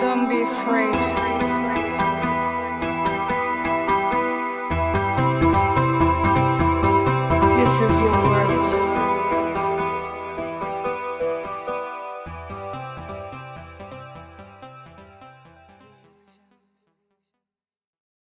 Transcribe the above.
Don't be afraid. This is your world.